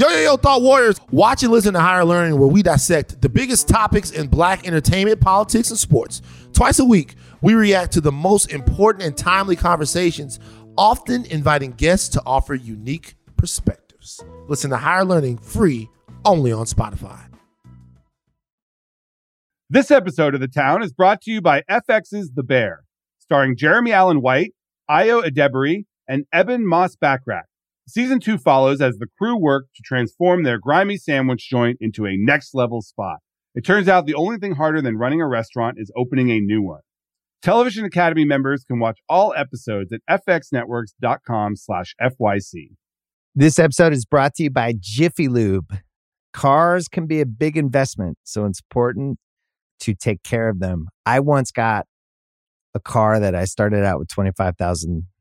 Yo, yo, yo, Thought Warriors. Watch and listen to Higher Learning, where we dissect the biggest topics in black entertainment, politics, and sports. Twice a week, we react to the most important and timely conversations, often inviting guests to offer unique perspectives. Listen to Higher Learning free only on Spotify. This episode of The Town is brought to you by FX's The Bear, starring Jeremy Allen White, Ayo Edebiri, and Eben Moss-Bachrach. Season two follows as the crew work to transform their grimy sandwich joint into a next level spot. It turns out the only thing harder than running a restaurant is opening a new one. Television Academy members can watch all episodes at fxnetworks.com slash FYC. This episode is brought to you by Jiffy Lube. Cars can be a big investment, so it's important to take care of them. I once got a car that I started out with 25,000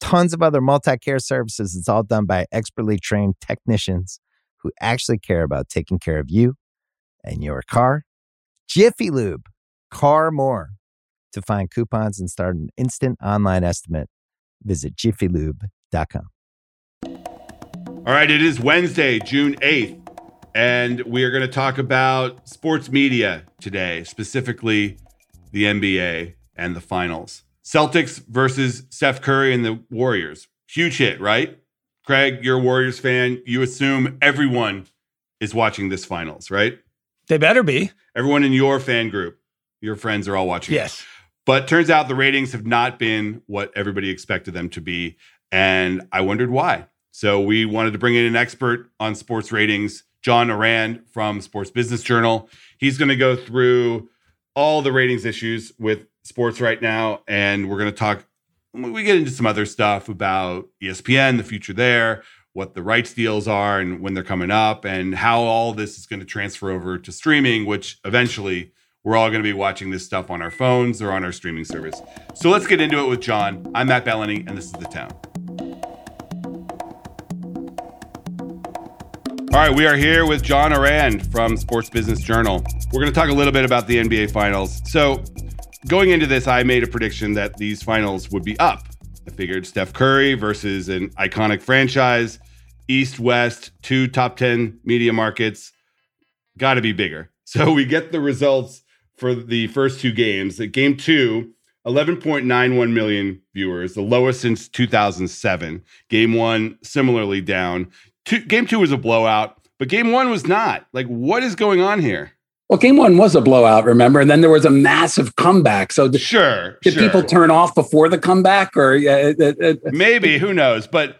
tons of other multi care services. It's all done by expertly trained technicians who actually care about taking care of you and your car. Jiffy Lube, car more. To find coupons and start an instant online estimate, visit jiffylube.com. All right, it is Wednesday, June 8th, and we are going to talk about sports media today, specifically the NBA and the finals. Celtics versus Steph Curry and the Warriors. Huge hit, right? Craig, you're a Warriors fan. You assume everyone is watching this finals, right? They better be. Everyone in your fan group, your friends are all watching. Yes. But turns out the ratings have not been what everybody expected them to be. And I wondered why. So we wanted to bring in an expert on sports ratings, John Ourand from Sports Business Journal. He's going to go through all the ratings issues with sports right now. And we're going to talk, we get into some other stuff about ESPN, the future there, what the rights deals are and when they're coming up, and how all this is going to transfer over to streaming, which eventually we're all going to be watching this stuff on our phones or on our streaming service. So let's get into it with John. I'm Matt Belloni, and this is The Town. All right, we are here with John Ourand from Sports Business Journal. We're going to talk a little bit about the NBA Finals. So, going into this, I made a prediction that these finals would be up. I figured Steph Curry versus an iconic franchise, East West, two top 10 media markets, got to be bigger. So, we get the results for the first two games. Game two, 11.91 million viewers, the lowest since 2007. Game one, similarly down. Two, game two was a blowout, but game one was not. Like, what is going on here? Well, game one was a blowout, remember? And then there was a massive comeback. So, did, sure. Did sure. people turn off before the comeback or uh, uh, maybe? Who knows? But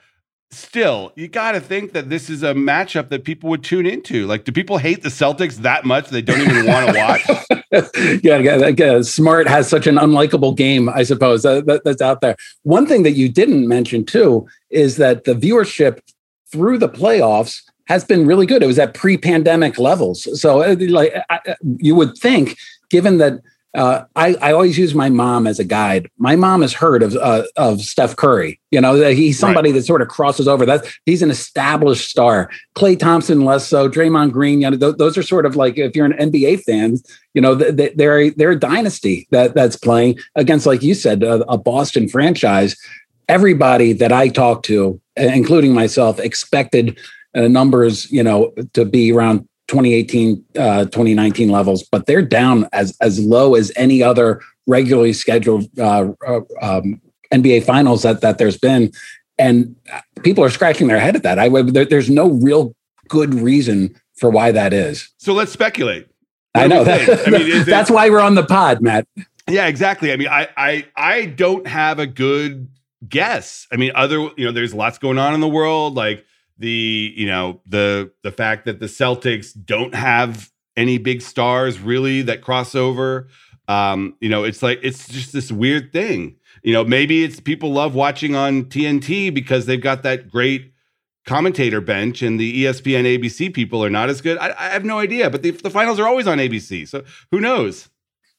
still, you got to think that this is a matchup that people would tune into. Like, do people hate the Celtics that much they don't even want to watch? yeah, yeah, Smart has such an unlikable game, I suppose, uh, that, that's out there. One thing that you didn't mention, too, is that the viewership through the playoffs has been really good. It was at pre-pandemic levels. So, uh, like, I, you would think, given that uh, I, I always use my mom as a guide. My mom has heard of uh, of Steph Curry. You know, he's somebody right. that sort of crosses over. That he's an established star. Klay Thompson less so. Draymond Green. You know, th- those are sort of like if you're an NBA fan, you know, th- they're they're a dynasty that that's playing against, like you said, a, a Boston franchise. Everybody that I talked to, including myself, expected uh, numbers, you know, to be around 2018, uh, 2019 levels, but they're down as as low as any other regularly scheduled uh, uh um, NBA finals that that there's been, and people are scratching their head at that. I there, there's no real good reason for why that is. So let's speculate. What I know that. I mean, that's why we're on the pod, Matt. Yeah, exactly. I mean, I I I don't have a good guess. I mean, other you know, there's lots going on in the world, like the you know the the fact that the Celtics don't have any big stars really that cross over. Um, you know, it's like it's just this weird thing. You know, maybe it's people love watching on TNT because they've got that great commentator bench and the ESPN ABC people are not as good. I, I have no idea, but the, the finals are always on ABC. So who knows?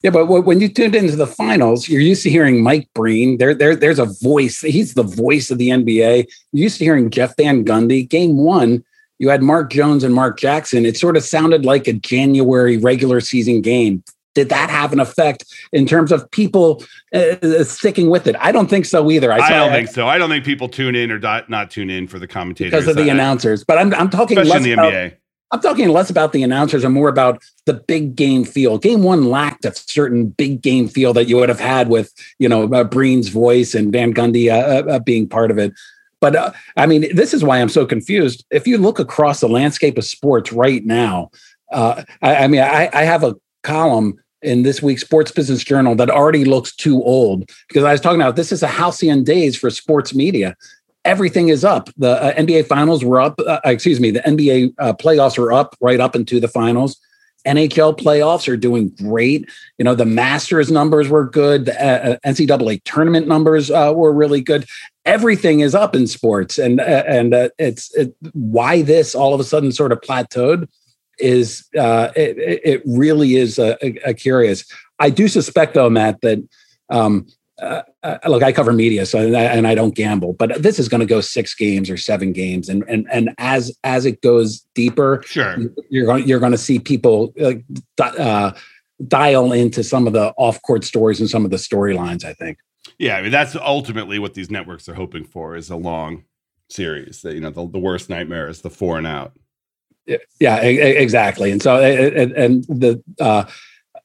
Yeah, but when you tuned into the finals, you're used to hearing Mike Breen. There, there, there's a voice. He's the voice of the NBA. You're used to hearing Jeff Van Gundy. Game one, you had Mark Jones and Mark Jackson. It sort of sounded like a January regular season game. Did that have an effect in terms of people uh, sticking with it? I don't think so either. I, I don't think so. I don't think people tune in or not, not tune in for the commentators because of the I, announcers. But I'm, I'm talking especially in the about, NBA I'm talking less about the announcers and more about the big game feel. Game one lacked a certain big game feel that you would have had with, you know, uh, Breen's voice and Van Gundy uh, uh, uh being part of it. But uh, I mean, this is why I'm so confused. If you look across the landscape of sports right now, uh, I, I, mean, I, I have a column in this week's Sports Business Journal that already looks too old because I was talking about this is a halcyon days for sports media everything is up. The uh, NBA finals were up. Uh, excuse me, the NBA uh, playoffs were up right up into the finals. NHL playoffs are doing great. You know, the Masters numbers were good. The uh, uh, NCAA tournament numbers uh, were really good. Everything is up in sports, and and it's it, why this all of a sudden sort of plateaued is it, it really is a, a, curious. I do suspect though, Matt, that um, uh, uh, look, I cover media, so and I, and I don't gamble, but this is going to go six games or seven games, and and and as as it goes deeper, sure, you're going you're going to see people uh, dial into some of the off court stories and some of the storylines. I think. Yeah, I mean that's ultimately what these networks are hoping for is a long series. That you know the, the worst nightmare is the four and out. Yeah, exactly, and so and, and the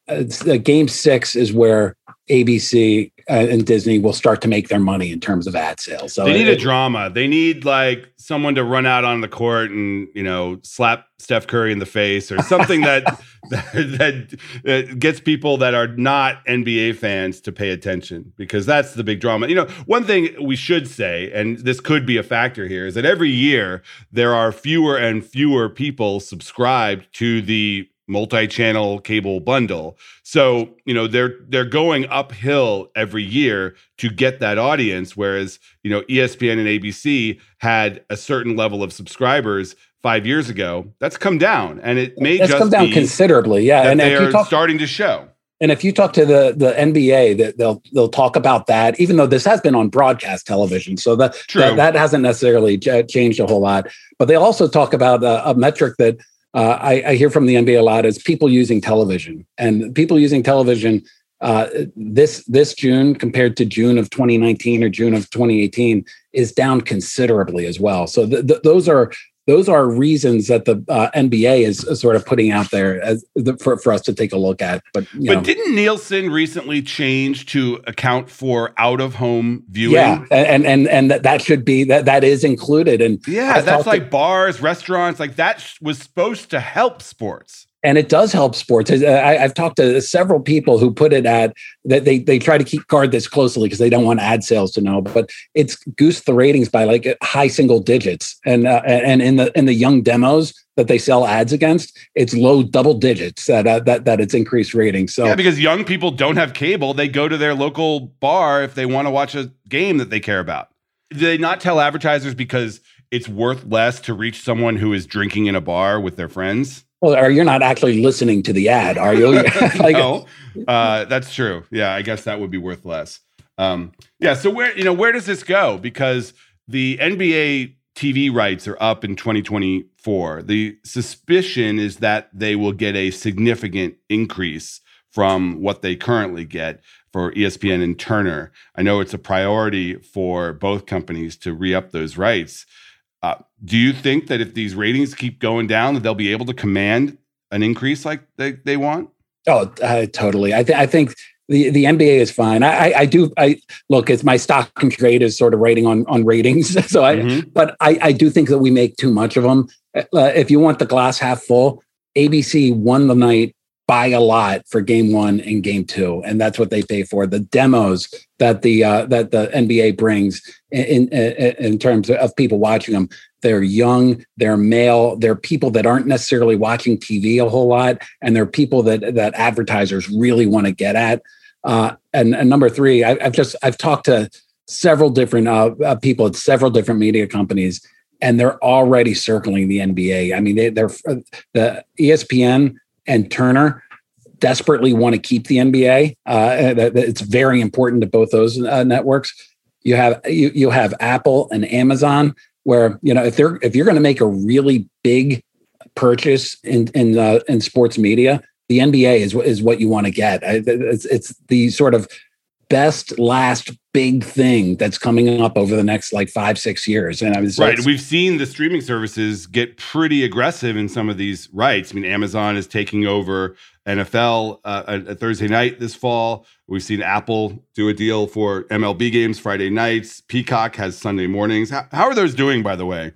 uh, game six is where ABC uh, and Disney will start to make their money in terms of ad sales. So they need it, a drama. They need like someone to run out on the court and you know slap Steph Curry in the face or something that, that, that gets people that are not NBA fans to pay attention because that's the big drama. You know, one thing we should say, and this could be a factor here, is that every year there are fewer and fewer people subscribed to the multi-channel cable bundle. So, you know, they're they're going uphill every year to get that audience whereas, you know, ESPN and ABC had a certain level of subscribers 5 years ago. That's come down and it may it's just come down considerably. Yeah, and they're talk- starting to show. And if you talk to the the NBA, that they'll they'll talk about that, even though this has been on broadcast television, so that that, that, hasn't necessarily changed a whole lot. But they also talk about a, a metric that uh, I, I, hear from the NBA a lot is people using television and people using television uh, this this June compared to June of 2019 or June of 2018 is down considerably as well. So th- th- those are those are reasons that the uh, NBA is sort of putting out there as the, for, for us to take a look at. But but know. didn't Nielsen recently change to account for out of home viewing? Yeah, and and and that should be that that is included. And yeah, that's like to, bars, restaurants, like that was supposed to help sports and it does help sports. I, have talked to several people who put it at that they they try to keep guard this closely because they don't want ad sales to know, but it's goosed the ratings by like high single digits, and uh, and in the in the young demos that they sell ads against, it's low double digits that uh, that that it's increased ratings. So yeah, because young people don't have cable, they go to their local bar if they want to watch a game that they care about. Do they not tell advertisers because it's worth less to reach someone who is drinking in a bar with their friends? Well, or you're not actually listening to the ad, are you? like, no, uh, that's true. Yeah, I guess that would be worth less. Um, yeah. So where you know where does this go? Because the NBA TV rights are up in 2024. The suspicion is that they will get a significant increase from what they currently get for ESPN and Turner. I know it's a priority for both companies to re up those rights. Uh, do you think that if these ratings keep going down, that they'll be able to command an increase like they, they want? Oh, uh, totally. I, th- I think the, the NBA is fine. I, I, I, do. I look. It's my stock and trade is sort of rating on on ratings. So I, mm-hmm. but I, I do think that we make too much of them. Uh, if you want the glass half full, ABC won the night buy a lot for game one and game two, and that's what they pay for. The demos that the uh, that the NBA brings in, in, in terms of people watching them, they're young, they're male, they're people that aren't necessarily watching TV a whole lot, and they're people that that advertisers really want to get at. Uh, and, and, number three, I, have just I've talked to several different uh, uh, people at several different media companies and they're already circling the NBA. I mean, they, they're the ESPN and Turner desperately want to keep the NBA. Uh, it's very important to both those uh, networks. You have you you have Apple and Amazon, where you know if they're if you're going to make a really big purchase in in uh, in sports media, the NBA is is what you want to get. It's, it's the sort of best last big thing that's coming up over the next like five six years. And i was right we've seen the streaming services get pretty aggressive in some of these rights. I mean amazon is taking over nfl uh, a, thursday night this fall. We've seen apple do a deal for mlb games friday nights. Peacock has sunday mornings. How, how are those doing by the way?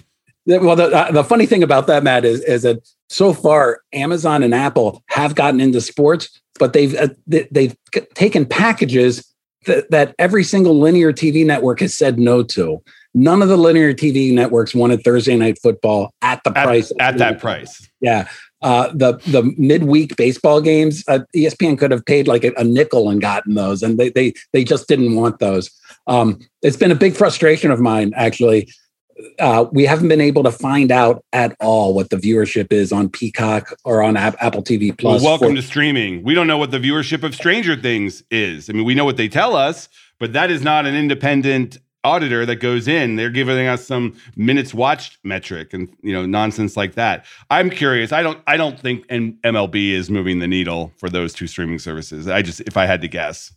Well the, uh, the funny thing about that matt is, is that so far amazon and apple have gotten into sports but they've uh, they've taken packages that, that every single linear TV network has said no to. None of the linear TV networks wanted Thursday night football at the at, price at that price. Yeah. Uh, the the midweek baseball games, uh, ESPN could have paid like a, a, nickel and gotten those, and they they they just didn't want those. Um, it's been a big frustration of mine actually uh, we haven't been able to find out at all what the viewership is on Peacock or on App- Apple TV Plus. Well, welcome for- to streaming. We don't know what the viewership of Stranger Things is. I mean, we know what they tell us, but that is not an independent auditor that goes in. They're giving us some minutes watched metric and you know nonsense like that. I'm curious. I don't. I don't think MLB is moving the needle for those two streaming services. I just, if I had to guess.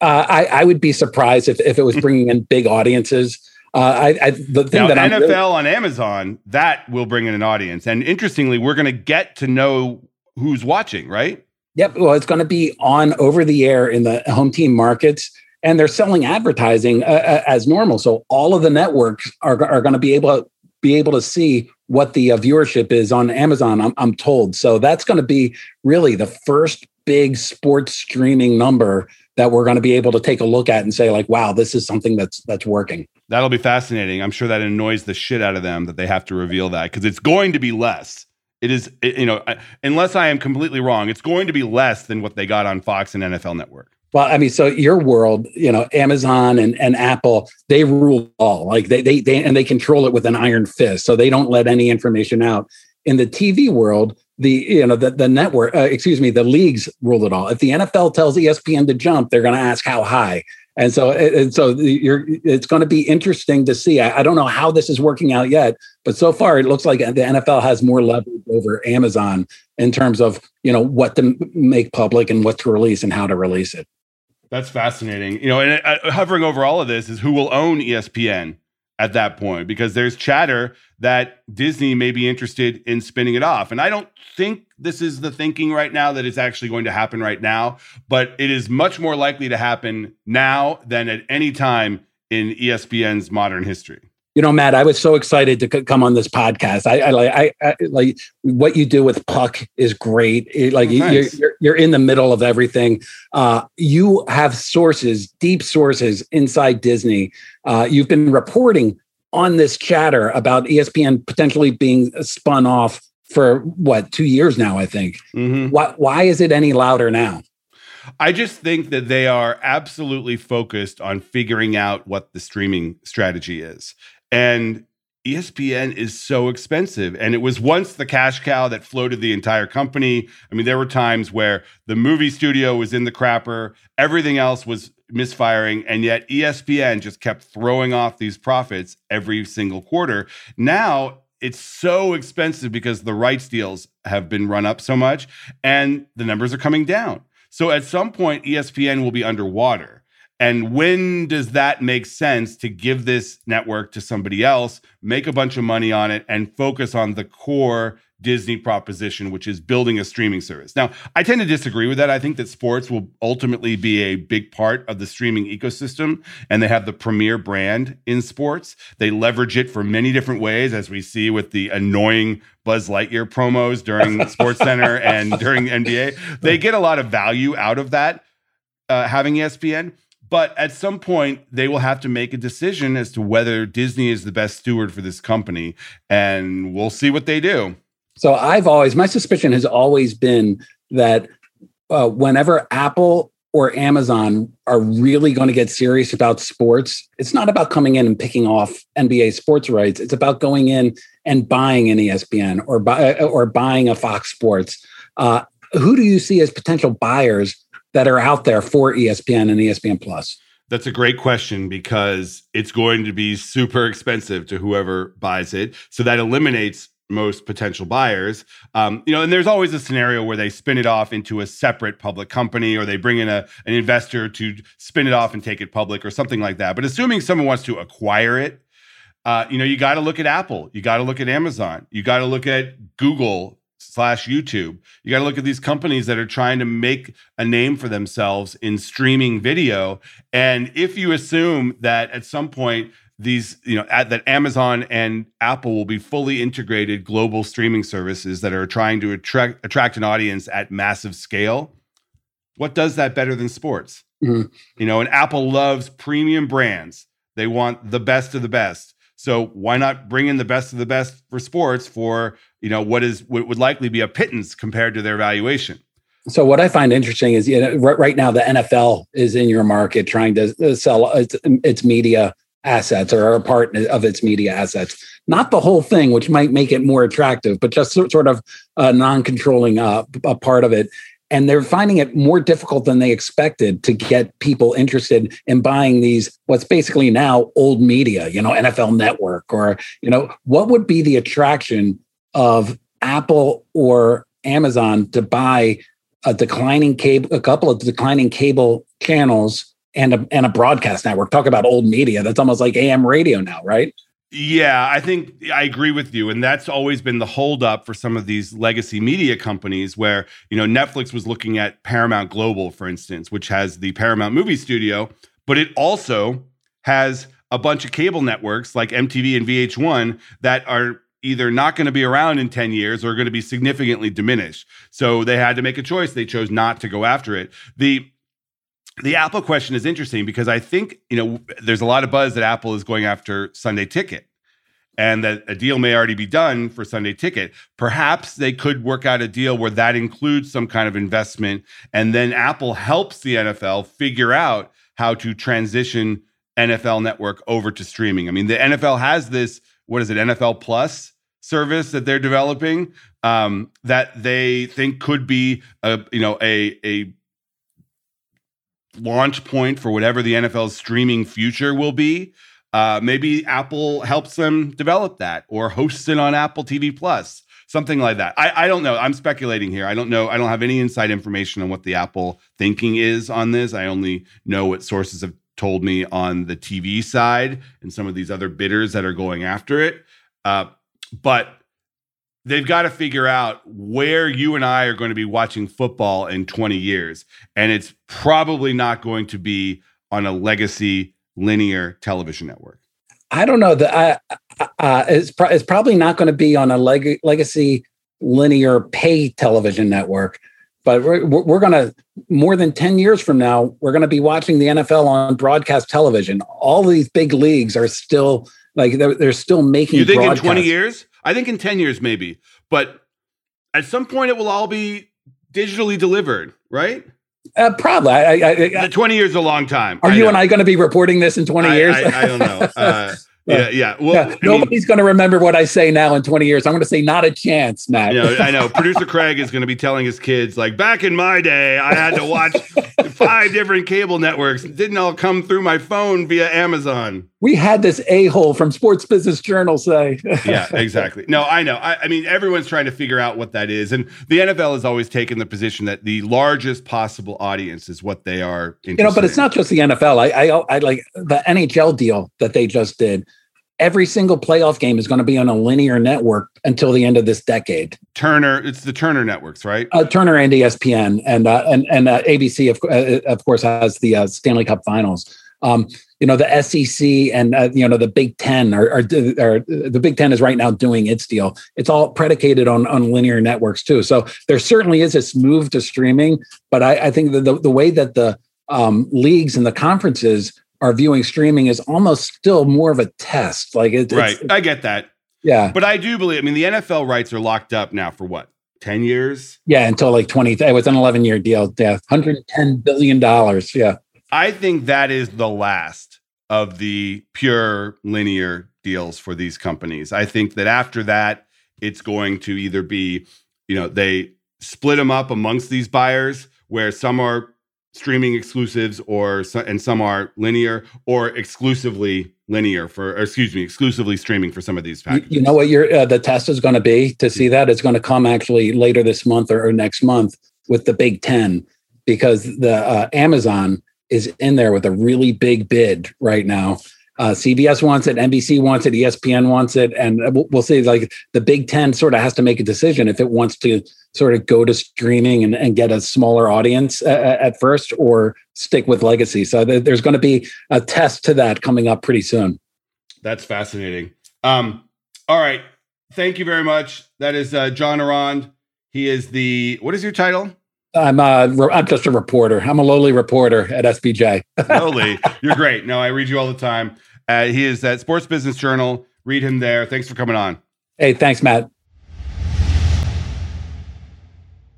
Uh, I, I would be surprised if, if it was bringing in big audiences. Uh, I, I, the thing now, that NFL really- on Amazon that will bring in an audience, and interestingly, we're going to get to know who's watching, right? Yep. Well, it's going to be on over the air in the home team markets, and they're selling advertising uh, uh as normal. So all of the networks are, are going to be able to be able to see what the uh, viewership is on Amazon. I'm, I'm told. So that's going to be really the first big sports streaming number that we're going to be able to take a look at and say like, wow, this is something that's that's working. That'll be fascinating. I'm sure that annoys the shit out of them that they have to reveal that because it's going to be less. It is, you know, unless I am completely wrong, it's going to be less than what they got on Fox and NFL Network. Well, I mean, so your world, you know, Amazon and, and Apple, they rule all. Like they, they they and they control it with an iron fist. So they don't let any information out. In the TV world, the you know the, the network, uh, excuse me, the leagues rule it all. If the NFL tells ESPN to jump, they're going to ask how high. And so, and so you're, it's going to be interesting to see. I, I, don't know how this is working out yet, but so far it looks like the NFL has more leverage over Amazon in terms of you know what to make public and what to release and how to release it. That's fascinating. You know, and uh, hovering over all of this is who will own ESPN at that point because there's chatter that Disney may be interested in spinning it off. And I don't think this is the thinking right now that it's actually going to happen right now, but it is much more likely to happen now than at any time in ESPN's modern history. You know, Matt, I was so excited to come on this podcast. I, I like, I, I, like what you do with Puck is great. It, like oh, you're, you're, you're in the middle of everything. Uh, you have sources, deep sources inside Disney. Uh, you've been reporting on this chatter about ESPN potentially being spun off for what two years now. I think. Mm-hmm. Why, why is it any louder now? I just think that they are absolutely focused on figuring out what the streaming strategy is. And ESPN is so expensive. And it was once the cash cow that floated the entire company. I mean, there were times where the movie studio was in the crapper, everything else was misfiring, and yet ESPN just kept throwing off these profits every single quarter. Now it's so expensive because the rights deals have been run up so much and the numbers are coming down. So at some point, ESPN will be underwater. And when does that make sense to give this network to somebody else, make a bunch of money on it, and focus on the core Disney proposition, which is building a streaming service? Now, I tend to disagree with that. I think that sports will ultimately be a big part of the streaming ecosystem, and they have the premier brand in sports. They leverage it for many different ways, as we see with the annoying Buzz Lightyear promos during Sports Center and during NBA. They get a lot of value out of that, uh, having ESPN. But at some point, they will have to make a decision as to whether Disney is the best steward for this company. And we'll see what they do. So I've always, my suspicion has always been that uh, whenever Apple or Amazon are really going to get serious about sports, it's not about coming in and picking off NBA sports rights. It's about going in and buying an ESPN or buy, or buying a Fox Sports. Uh, who do you see as potential buyers that are out there for ESPN and ESPN Plus? That's a great question because it's going to be super expensive to whoever buys it. So that eliminates most potential buyers. Um, you know, and there's always a scenario where they spin it off into a separate public company or they bring in a, an investor to spin it off and take it public or something like that. But assuming someone wants to acquire it, uh, you know, you got to look at Apple, you got to look at Amazon, you got to look at Google slash YouTube. You got to look at these companies that are trying to make a name for themselves in streaming video. And if you assume that at some point these you know at, that amazon and apple will be fully integrated global streaming services that are trying to attract attract an audience at massive scale what does that better than sports mm-hmm. you know and apple loves premium brands they want the best of the best so why not bring in the best of the best for sports for you know what is what would likely be a pittance compared to their valuation so what I find interesting is you know, right now the NFL is in your market trying to uh, sell its, its media assets or a part of its media assets. Not the whole thing, which might make it more attractive, but just sort of a non-controlling uh, a part of it. And they're finding it more difficult than they expected to get people interested in buying these, what's basically now old media, you know, NFL Network, or, you know, what would be the attraction of Apple or Amazon to buy a declining cable, a couple of declining cable channels and a, and a broadcast network. Talk about old media. That's almost like AM radio now, right? Yeah, I think I agree with you. And that's always been the holdup for some of these legacy media companies where, you know, Netflix was looking at Paramount Global, for instance, which has the Paramount Movie Studio, but it also has a bunch of cable networks like MTV and VH1 that are either not going to be around in 10 years or going to be significantly diminished. So they had to make a choice. They chose not to go after it. The the Apple question is interesting because I think, you know, there's a lot of buzz that Apple is going after Sunday Ticket and that a deal may already be done for Sunday Ticket. Perhaps they could work out a deal where that includes some kind of investment and then Apple helps the NFL figure out how to transition NFL network over to streaming. I mean, the NFL has this what is it, NFL Plus service that they're developing um, that they think could be a you know a a launch point for whatever the NFL's streaming future will be. Uh, maybe Apple helps them develop that or hosts it on Apple TV Plus, something like that. I, I don't know. I'm speculating here. I don't know. I don't have any inside information on what the Apple thinking is on this. I only know what sources have told me on the TV side and some of these other bidders that are going after it. Uh, but they've got to figure out where you and I are going to be watching football in 20 years. And it's probably not going to be on a legacy linear television network. I don't know that I, uh, it's, pro- it's probably not going to be on a leg- legacy linear pay television network, but we're, we're going to more than 10 years from now, we're going to be watching the NFL on broadcast television. All these big leagues are still like, they're, they're still making, you think in 20 years? I think in 10 years, maybe. But at some point, it will all be digitally delivered, right? Uh, probably. I, I, I, 20 years is a long time. Are you and I going to be reporting this in 20 years? I, don't know. Uh, yeah, yeah. Well, yeah. nobody's going to remember what I say now in 20 years. I'm going to say not a chance, Matt. You know, I know. Producer Craig is going to be telling his kids, like, back in my day, I had to watch five different cable networks. It didn't all come through my phone via Amazon. We had this a hole from Sports Business Journal say. yeah, exactly. No, I know. I, I, mean, everyone's trying to figure out what that is, and the NFL has always taken the position that the largest possible audience is what they are. You know, but it's not just the NFL. I, I, I like the NHL deal that they just did every single playoff game is going to be on a linear network until the end of this decade. Turner, it's the Turner networks, right? Uh, Turner and ESPN, and uh, and and uh, ABC, of, uh, of course, has the uh, Stanley Cup Finals. Um, you know, the SEC and uh, you know the Big Ten are, are, the Big Ten is right now doing its deal. It's all predicated on on linear networks too. So there certainly is this move to streaming, but I, I think the, the, the way that the um, leagues and the conferences are viewing streaming is almost still more of a test. Like it, right, I get that. Yeah, but I do believe. I mean, the NFL rights are locked up now for what 10 years. Yeah, until like 20. It was an 11 year deal. Yeah, 110 billion dollars. Yeah. I think that is the last of the pure linear deals for these companies. I think that after that, it's going to either be, you know, they split them up amongst these buyers where some are streaming exclusives or and some are linear or exclusively linear for or excuse me exclusively streaming for some of these packages. You know what your uh, the test is going to be to see that it's going to come actually later this month or, or next month with the Big 10 because the uh, Amazon is in there with a really big bid right now uh, CBS wants it, NBC wants it, ESPN wants it, and we'll, we'll see. Like the Big Ten sort of has to make a decision if it wants to sort of go to streaming and, and get a smaller audience uh, at first, or stick with legacy. So th- there's going to be a test to that coming up pretty soon. That's fascinating. Um, all right, thank you very much. That is uh, John Ourand. He is the what is your title? I'm uh, I'm just a reporter. I'm a lowly reporter at SBJ. lowly, you're great. No, I read you all the time. Uh, he is at Sports Business Journal. Read him there. Thanks for coming on. Hey, thanks, Matt.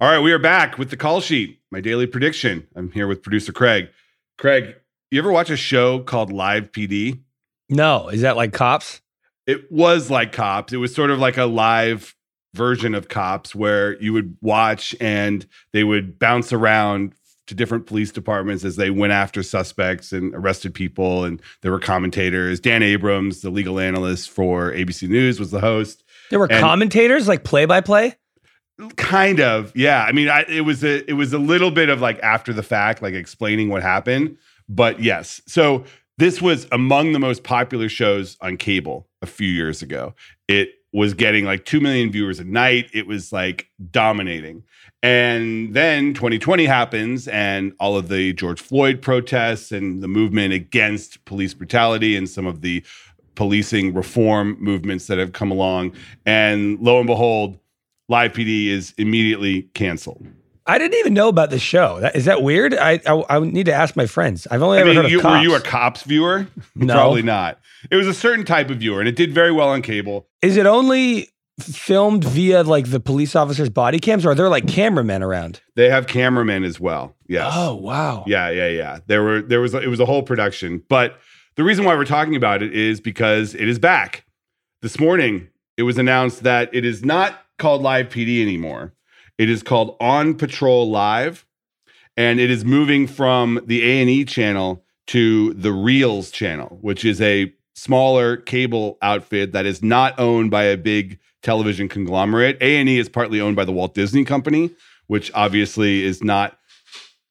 All right, we are back with the call sheet, my daily prediction. I'm here with producer Craig. Craig, you ever watch a show called Live PD? No, is that like Cops? It was like Cops. It was sort of like a live version of Cops where you would watch and they would bounce around to different police departments as they went after suspects and arrested people. And there were commentators. Dan Abrams, the legal analyst for ABC News, was the host. There were and commentators, like play by play. Kind of, yeah. I mean, I, it was a it was a little bit of like after the fact, like explaining what happened. But yes, so this was among the most popular shows on cable a few years ago. It was getting like 2 million viewers a night. It was like dominating. And then 2020 happens, and all of the George Floyd protests and the movement against police brutality and some of the policing reform movements that have come along. And lo and behold, Live PD is immediately canceled. I didn't even know about this show. Is that weird? I, I, I need to ask my friends. I've only I ever mean, heard of you, cops. Were you a cops viewer? No, probably not. It was a certain type of viewer, and it did very well on cable. Is it only filmed via like the police officers' body cams, or are there like cameramen around? They have cameramen as well. Yes. Oh wow. Yeah, yeah, yeah. There were there was it was a whole production, but the reason why we're talking about it is because it is back. This morning, it was announced that it is not called Live PD anymore. It is called On Patrol Live, and it is moving from the A and E channel to the Reelz channel, which is a smaller cable outfit that is not owned by a big television conglomerate. A&E is partly owned by the Walt Disney Company, which obviously is not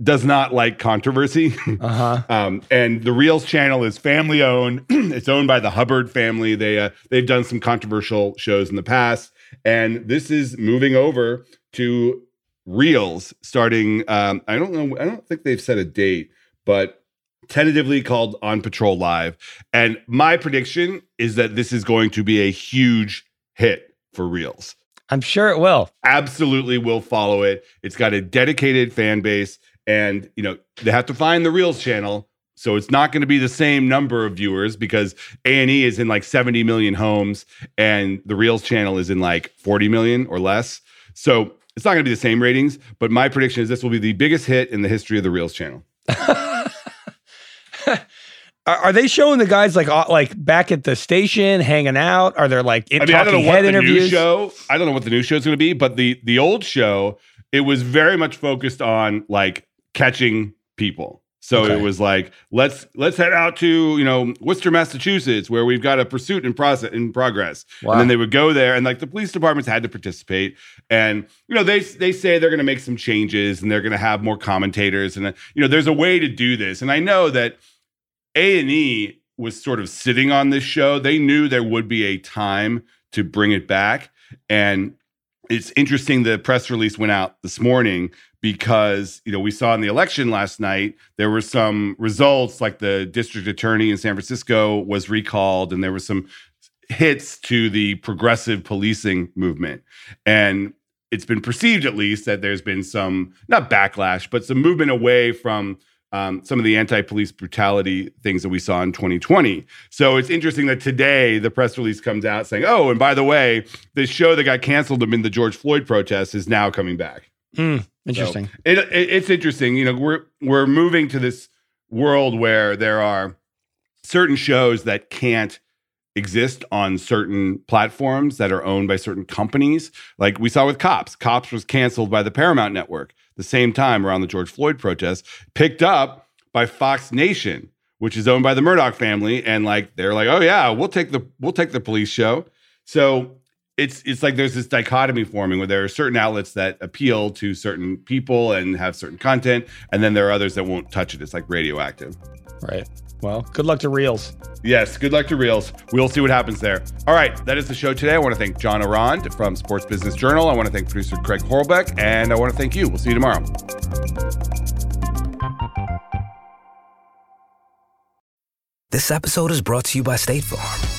does not like controversy. Uh-huh. um, and the Reelz channel is family owned. it's owned by the Hubbard family. They uh, they've done some controversial shows in the past, and this is moving over to Reelz starting. Um, I don't know. I don't think they've set a date, but tentatively called On Patrol Live. And my prediction is that this is going to be a huge hit for Reelz. I'm sure it will. Absolutely will follow it. It's got a dedicated fan base and, you know, they have to find the Reelz channel. So it's not going to be the same number of viewers because A&E is in like 70 million homes and the Reelz channel is in like 40 million or less. So it's not going to be the same ratings, but my prediction is this will be the biggest hit in the history of the Reelz channel. Are, they showing the guys like uh, like back at the station hanging out? Are there like in, I mean, I don't know what the interviews? new show. I don't know what the new show is going to be, but the the old show it was very much focused on like catching people. So okay. it was like let's let's head out to you know Worcester, Massachusetts, where we've got a pursuit in process in progress. Wow. And then they would go there, and like the police departments had to participate. And you know they they say they're going to make some changes, and they're going to have more commentators, and uh, you know there's a way to do this. And I know that a&E was sort of sitting on this show. They knew there would be a time to bring it back. And it's interesting the press release went out this morning because you know we saw in the election last night there were some results like the district attorney in San Francisco was recalled and there were some hits to the progressive policing movement and it's been perceived at least that there's been some not backlash but some movement away from um, some of the anti-police brutality things that we saw in 2020. So it's interesting that today the press release comes out saying, "Oh, and by the way, this show that got canceled amid the George Floyd protests is now coming back." Hmm, interesting. So it, it, it's interesting. You know, we're we're moving to this world where there are certain shows that can't exist on certain platforms that are owned by certain companies. Like we saw with Cops. Cops was canceled by the Paramount Network the same time around the George Floyd protests, picked up by Fox Nation, which is owned by the Murdoch family, and like they're like, oh yeah, we'll take the we'll take the police show. So it's it's like there's this dichotomy forming where there are certain outlets that appeal to certain people and have certain content, and then there are others that won't touch it. It's like radioactive. Right. Well, good luck to Reelz. Yes, good luck to Reelz. We'll see what happens there. All right, that is the show today. I want to thank John Ourand from Sports Business Journal. I want to thank producer Craig Horlbeck, and I want to thank you. We'll see you tomorrow. This episode is brought to you by State Farm.